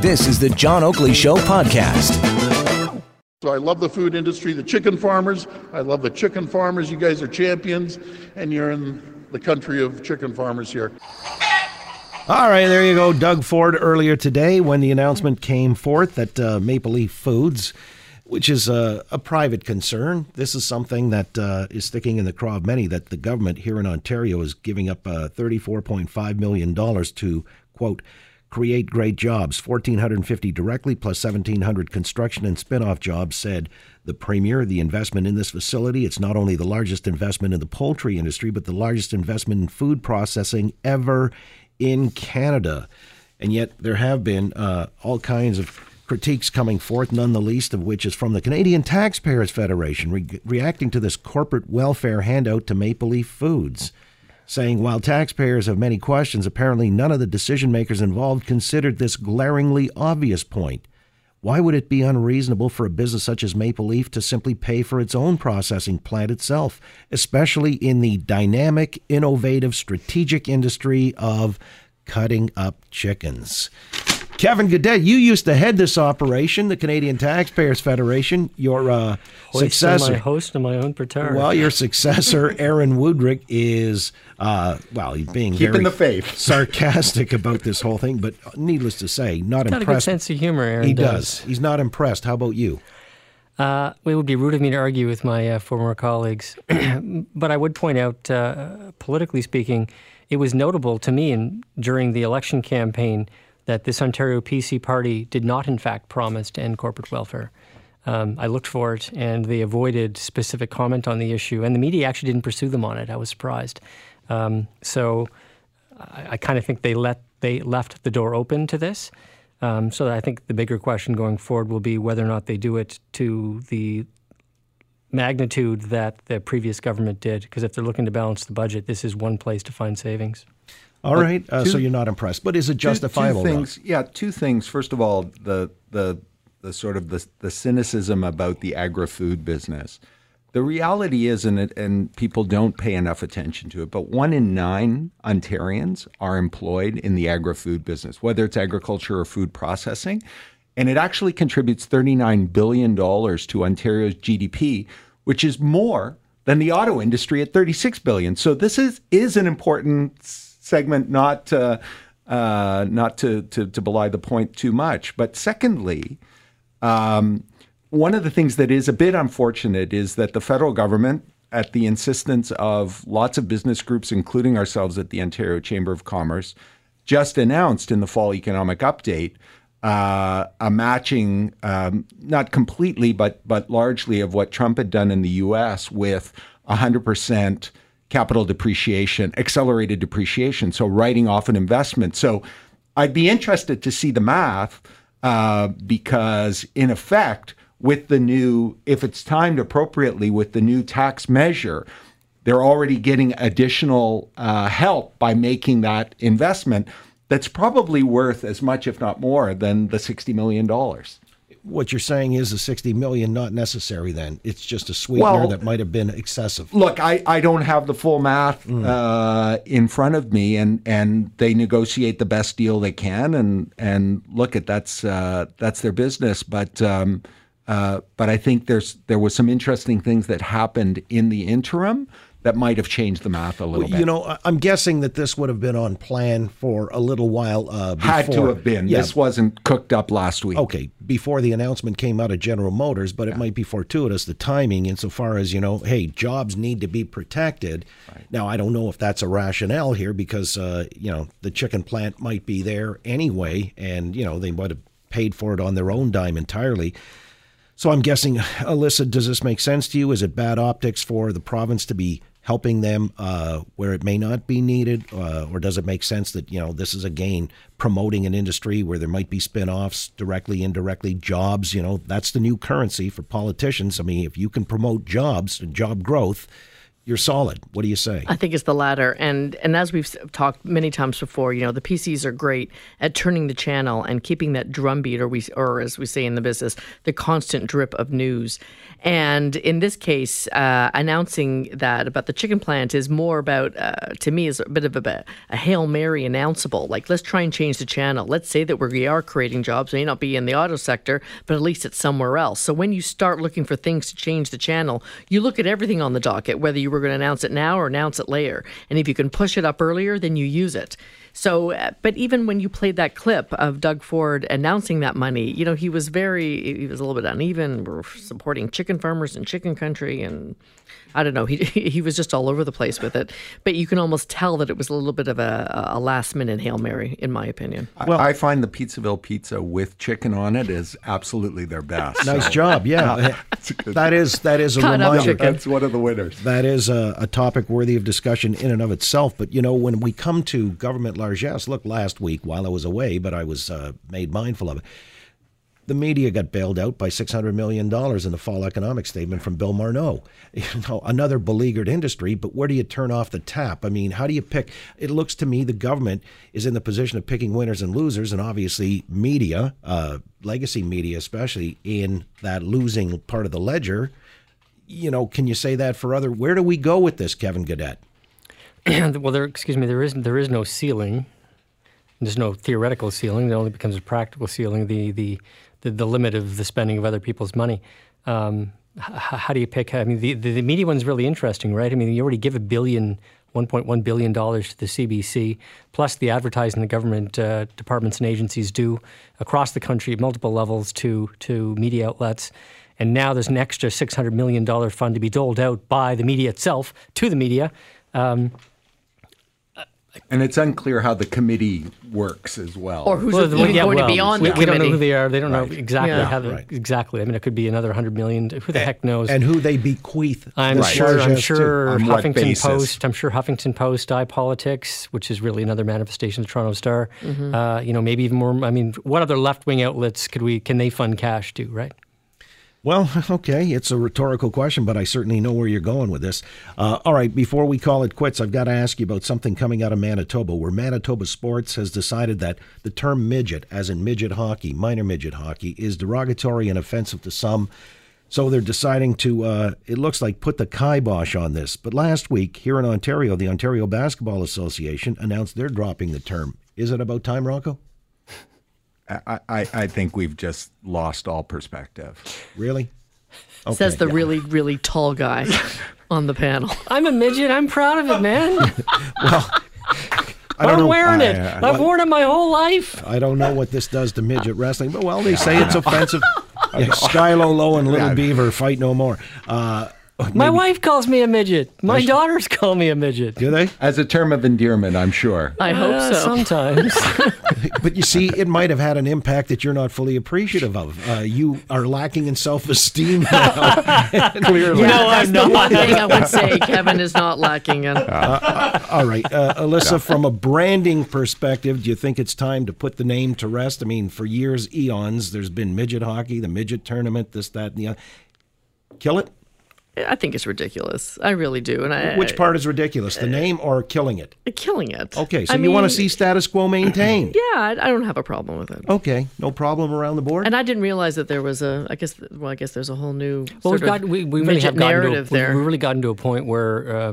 This is the John Oakley Show podcast. So I love the food industry, the chicken farmers. I love the chicken farmers. You guys are champions, and you're in the country of chicken farmers here. All right, there you go. Doug Ford earlier today when the announcement came forth that uh, Maple Leaf Foods, which is a, a, private concern, this is something that uh, is sticking in the craw of many that the government here in Ontario is giving up uh, $34.5 million to, quote, create great jobs. 1450 directly plus 1700 construction and spin-off jobs said the premier. The investment in this facility it's not only the largest investment in the poultry industry but the largest investment in food processing ever in canada. And yet there have been uh, all kinds of critiques coming forth none the least of which is from the canadian taxpayers federation re- reacting to this corporate welfare handout to maple leaf foods saying while taxpayers have many questions, apparently none of the decision makers involved considered this glaringly obvious point. Why would it be unreasonable for a business such as Maple Leaf to simply pay for its own processing plant itself, especially in the dynamic, innovative, strategic industry of cutting up chickens? Kevin Gaudet, you used to head this operation, the Canadian Taxpayers Federation. Your uh, successor, my host and my own petard. Well, your successor, Aaron Wudrick, is uh, well, he's being keeping the faith, sarcastic about this whole thing. But needless to say, not he's impressed. Got a good sense of humor. Aaron he does. does. He's not impressed. How about you? Uh, it would be rude of me to argue with my uh, former colleagues, but I would point out, uh, politically speaking, it was notable to me in, during the election campaign that this Ontario PC party did not, in fact, promise to end corporate welfare. Um, I looked for it, and they avoided specific comment on the issue, and the media actually didn't pursue them on it. I was surprised. Um, so I, I kind of think they let they left the door open to this. Um, so I think the bigger question going forward will be whether or not they do it to the magnitude that the previous government did. Because if they're looking to balance the budget, this is one place to find savings. All right, uh, two, so you're not impressed, but is it justifiable? Two, two things, yeah, two things. First of all, the the the sort of the, the cynicism about the agri-food business. The reality is, and, it, and people don't pay enough attention to it, but one in nine Ontarians are employed in the agri-food business, whether it's agriculture or food processing. And it actually contributes $39 billion to Ontario's GDP, which is more than the auto industry at 36 billion. So this is is an important segment, not uh, not to, to, to belie the point too much. But secondly, um, one of the things that is a bit unfortunate is that the federal government, at the insistence of lots of business groups, including ourselves at the Ontario Chamber of Commerce, just announced in the fall economic update uh, a matching, um, not completely, but but largely of what Trump had done in the U.S. with 100 percent capital depreciation, accelerated depreciation, so writing off an investment. So I'd be interested to see the math uh, because, in effect, with the new, if it's timed appropriately with the new tax measure, they're already getting additional uh, help by making that investment that's probably worth as much, if not more, than the $60 million what you're saying is the 60 million not necessary then. It's just a sweetener well, that might have been excessive. Look i, I don't have the full math mm. uh, in front of me and and they negotiate the best deal they can and and look at that's uh, that's their business. But um, uh, but I think there's there was some interesting things that happened in the interim that might have changed the math a little well, bit. You know, I'm guessing that this would have been on plan for a little while uh, before. Had to have been. Yeah. This wasn't cooked up last week. Okay, before the announcement came out of General Motors, but it yeah. might be fortuitous the timing insofar as you know, hey, jobs need to be protected. Right. Now, I don't know if that's a rationale here because uh, you know the chicken plant might be there anyway, and you know they might have paid for it on their own dime entirely. So I'm guessing, Elissa, does this make sense to you? Is it bad optics for the province to be helping them uh, where it may not be needed, uh, or does it make sense that you know this is again promoting an industry where there might be spin-offs directly, indirectly, jobs? You know, that's the new currency for politicians. I mean, if you can promote jobs and job growth, you're solid. What do you say? I think it's the latter, and and as we've talked many times before, you know, the PCs are great at turning the channel and keeping that drumbeat, or we, or as we say in the business, the constant drip of news. And in this case, uh, announcing that about the chicken plant is more about, uh, to me, is a bit of a, a hail mary announceable. Like, let's try and change the channel. Let's say that we are creating jobs, may not be in the auto sector, but at least it's somewhere else. So when you start looking for things to change the channel, you look at everything on the docket, whether you were going to announce it now or announce it later. And if you can push it up earlier, then you use it. So, uh, but even when you played that clip of Doug Ford announcing that money, you know, he was very, he was a little bit uneven. We're supporting chicken farmers in chicken country. And I don't know, he, he was just all over the place with it. But you can almost tell that it was a little bit of a, a last minute Hail Mary, in my opinion. Well, I find the Pizzaville pizza with chicken on it is absolutely their best. Nice So job. Yeah, that is that is a Cut reminder. That's one of the winners. That is a, a topic worthy of discussion in and of itself. But you know, when we come to government largesse, look, last week while I was away, but I was uh, made mindful of it. The media got bailed out by six hundred million dollars in the fall economic statement from Bill Morneau. You know, another beleaguered industry. But where do you turn off the tap? I mean, how do you pick? It looks to me the government is in the position of picking winners and losers, and obviously media, uh, legacy media especially, in that losing part of the ledger you know, can you say that for other? Where do we go with this, Kevin Gaudet? well, there, excuse me, there is there is no ceiling. There's no theoretical ceiling. It only becomes a practical ceiling. The the the, the limit of the spending of other people's money. Um, how do you pick? I mean, the, the, the media one's really interesting, right? I mean, you already give a billion. $1.1 billion to the CBC, plus the advertising the government uh, departments and agencies do across the country at multiple levels to, to media outlets. And now there's an extra $600 million fund to be doled out by the media itself to the media. Um, And it's unclear how the committee works as well. Or who's Well, even yeah, going well, to be on we, the we don't know who they are. They don't know exactly Yeah. how the, Right. exactly. I mean, it could be another hundred million. Who the heck knows? And who they bequeath? I'm this sure. I'm largesse to. sure On Huffington? Post. I'm sure Huffington Post, iPolitics, which is really another manifestation of the Toronto Star. Mm-hmm. Uh, you know, maybe even more. I mean, what other left wing outlets could we can they fund cash to? Right. Well, okay, it's a rhetorical question, but I certainly know where you're going with this. Uh, all right, before we call it quits, I've got to ask you about something coming out of Manitoba, where Manitoba Sports has decided that the term midget, as in midget hockey, minor midget hockey, is derogatory and offensive to some. So they're deciding to, uh, it looks like, put the kibosh on this. But last week, here in Ontario, the Ontario Basketball Association announced they're dropping the term. Is it about time, Rocco? I, I, I think we've just lost all perspective. Really? Says the really, really tall guy on the panel. I'm a midget. I'm proud of it, man. I don't I'm know. wearing it. I- I've worn it my whole life. I don't know what this does to midget wrestling, but well, they say it's offensive. Yeah, Skylo Low and Little Beaver fight no more. Uh, My wife calls me a midget. My daughters call me a midget. do they? As a term of endearment, I'm sure. I hope Uh, so. Sometimes. But you see, it might have had an impact that you're not fully appreciative of. Uh, you are lacking in self-esteem now. Clearly. no, That's I'm the not. one thing I would say Kevin is not lacking in. All right, uh, Elissa, from a branding perspective, do you think it's time to put the name to rest? I mean, for years, eons, there's been midget hockey, the midget tournament, this, that, and the other. Kill it? I think it's ridiculous. I really do. And I, Which part is ridiculous, the name or killing it? killing it. Okay, so I you want to see status quo maintained? Yeah, I, I don't have a problem with it. Okay, no problem around the board. And I didn't realize that there was a. I guess. Well, I guess there's a whole new Well, sort we've got of we, we really midget have gotten to a, narrative we've really gotten to a point where uh,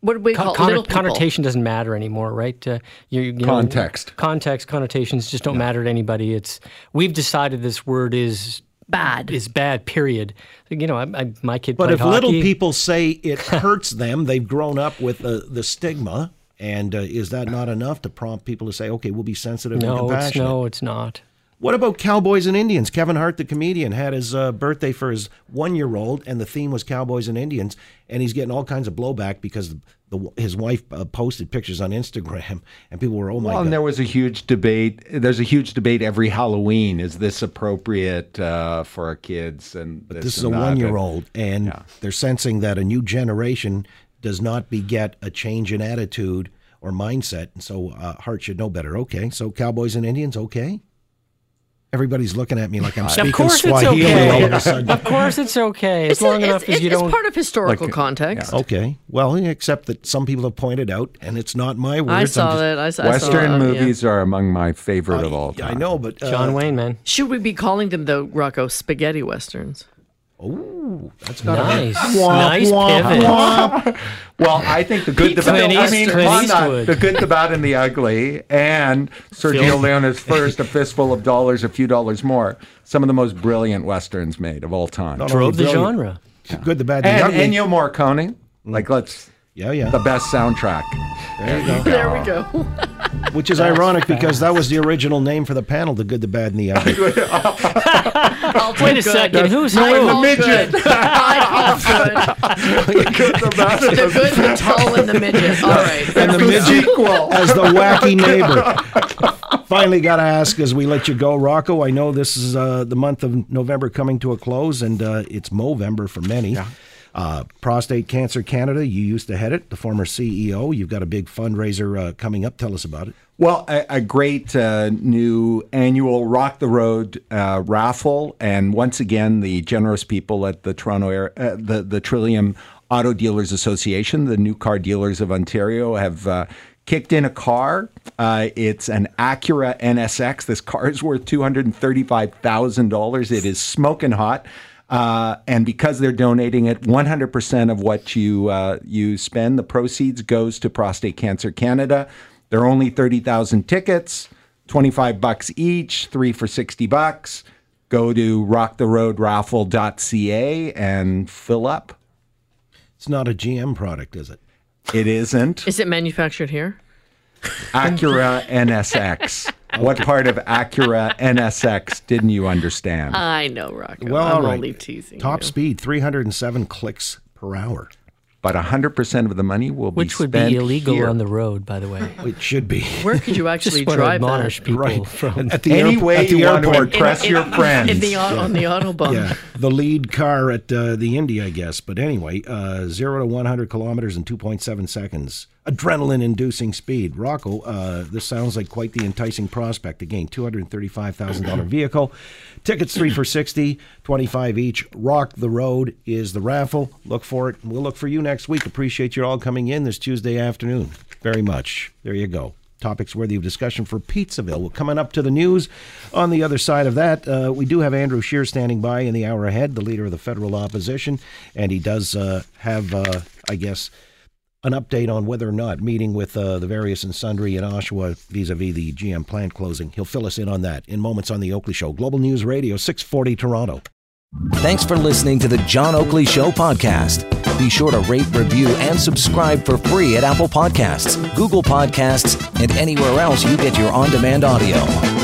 what do we con- call it? conno- little people. connotation doesn't matter anymore, right? Uh, you, you know, Context. context, connotations just don't matter to anybody. It's we've decided this word is Bad. is bad. Period. You know, I, I, my kid But if hockey. little people say it hurts them, they've grown up with the, the stigma. And uh, is that not enough to prompt people to say, okay, we'll be sensitive and no, it's no, it's not. What about Cowboys and Indians? Kevin Hart, the comedian, had his uh, birthday for his one year old, and the theme was Cowboys and Indians. And he's getting all kinds of blowback because the, his wife uh, posted pictures on Instagram, and people were, oh my Well, God. and there was a huge debate. There's a huge debate every Halloween. Is this appropriate uh, for our kids? And this, this is a and that. one year old, and Yeah. they're sensing that a new generation does not beget a change in attitude or mindset. And so uh, Hart should know better. Okay, so Cowboys and Indians, okay. Everybody's looking at me like I'm Of speaking course it's Swahili all of a okay. sudden. Of course it's okay. As It's, long it's, enough as you it's don't. part of historical Like, context. Okay. Well, except that some people have pointed out, and it's not my words. I saw just- that. I saw, I saw Western that, yeah. movies are among my favorite of all time. I know, but uh, John Wayne, man. Should we be calling them though, Rocco, spaghetti westerns? Ooh, that's got Nice. Womp, nice womp, pivot. Well, I think the good, the bad. Clint I mean, Eastwood. come on, Eastwood. the good, the bad, and the ugly, and Sergio Leone's first, a fistful of dollars, a few dollars more. Some of the most brilliant westerns made of all time. Not Drove the brilliant, genre. Good, the bad, and, the And ugly. Ennio Morricone, mm. like let's Yeah, yeah. the best soundtrack. There you go. There we go. Which is ironic because that was the original name for the panel, the good, the bad, and the ugly. I'll Wait a take good. second. Who's I who? call midget. good. I call good. the good, the tall, and the midget. All right. and the midget equal as the wacky neighbor. Finally, got to ask as we let you go, Rocco. I know this is uh, the month of November coming to a close, and uh, it's Movember for many. Uh, Prostate Cancer Canada, you used to head it, the former CEO. You've got a big fundraiser uh, coming up. Tell us about it. Well, a, a great uh, new annual Rock the Road uh, raffle, and once again, the generous people at the Toronto Air, uh, the the Trillium Auto Dealers Association, the New Car Dealers of Ontario, have uh, kicked in a car. Uh, it's an Acura NSX. This car is worth two hundred and thirty-five thousand dollars. It is smoking hot. Uh, and because they're donating it, 100% of what you uh, you spend, the proceeds goes to Prostate Cancer Canada. There are only 30,000 tickets, 25 bucks each, three for 60 bucks. Go to rocktheroadraffle.ca and fill up. It's not a GM product, is it? It isn't Is it manufactured here? Acura NSX. What part of Acura NSX didn't you understand? I know, Rocco. Well, I'm all right. only teasing. Top you. speed, 307 clicks per hour. but 100% of the money will Which be Which would be illegal here. on the road, by the way. It should be. Where could you actually Just want to drive admonish that? people Right. from. At the, Any airpo- way at the you want to airport. impress your friends. In the, au- On the Autobahn. Yeah, the lead car at uh, the Indy, I guess. But anyway, uh, zero to 100 kilometers in 2.7 seconds. Adrenaline inducing speed. Rocco, uh, this sounds like quite the enticing prospect. Again, $235,000 vehicle. Tickets three for 60, 25 each. Rock the Road is the raffle. Look for it. We'll look for you next week. Appreciate you all coming in this Tuesday afternoon. Very much. There you go topics worthy of discussion for Pizzaville. We're coming up to the news. On the other side of that, uh, we do have Andrew Scheer standing by in the hour ahead, the leader of the federal opposition, and he does uh, have, uh, I guess, an update on whether or not meeting with uh, the various and sundry in Oshawa vis-a-vis the GM plant closing. He'll fill us in on that in moments on the Oakley Show. Global News Radio, 640 Toronto. Thanks for listening to the John Oakley Show podcast. Be sure to rate, review, and subscribe for free at Apple Podcasts, Google Podcasts, and anywhere else you get your on demand audio.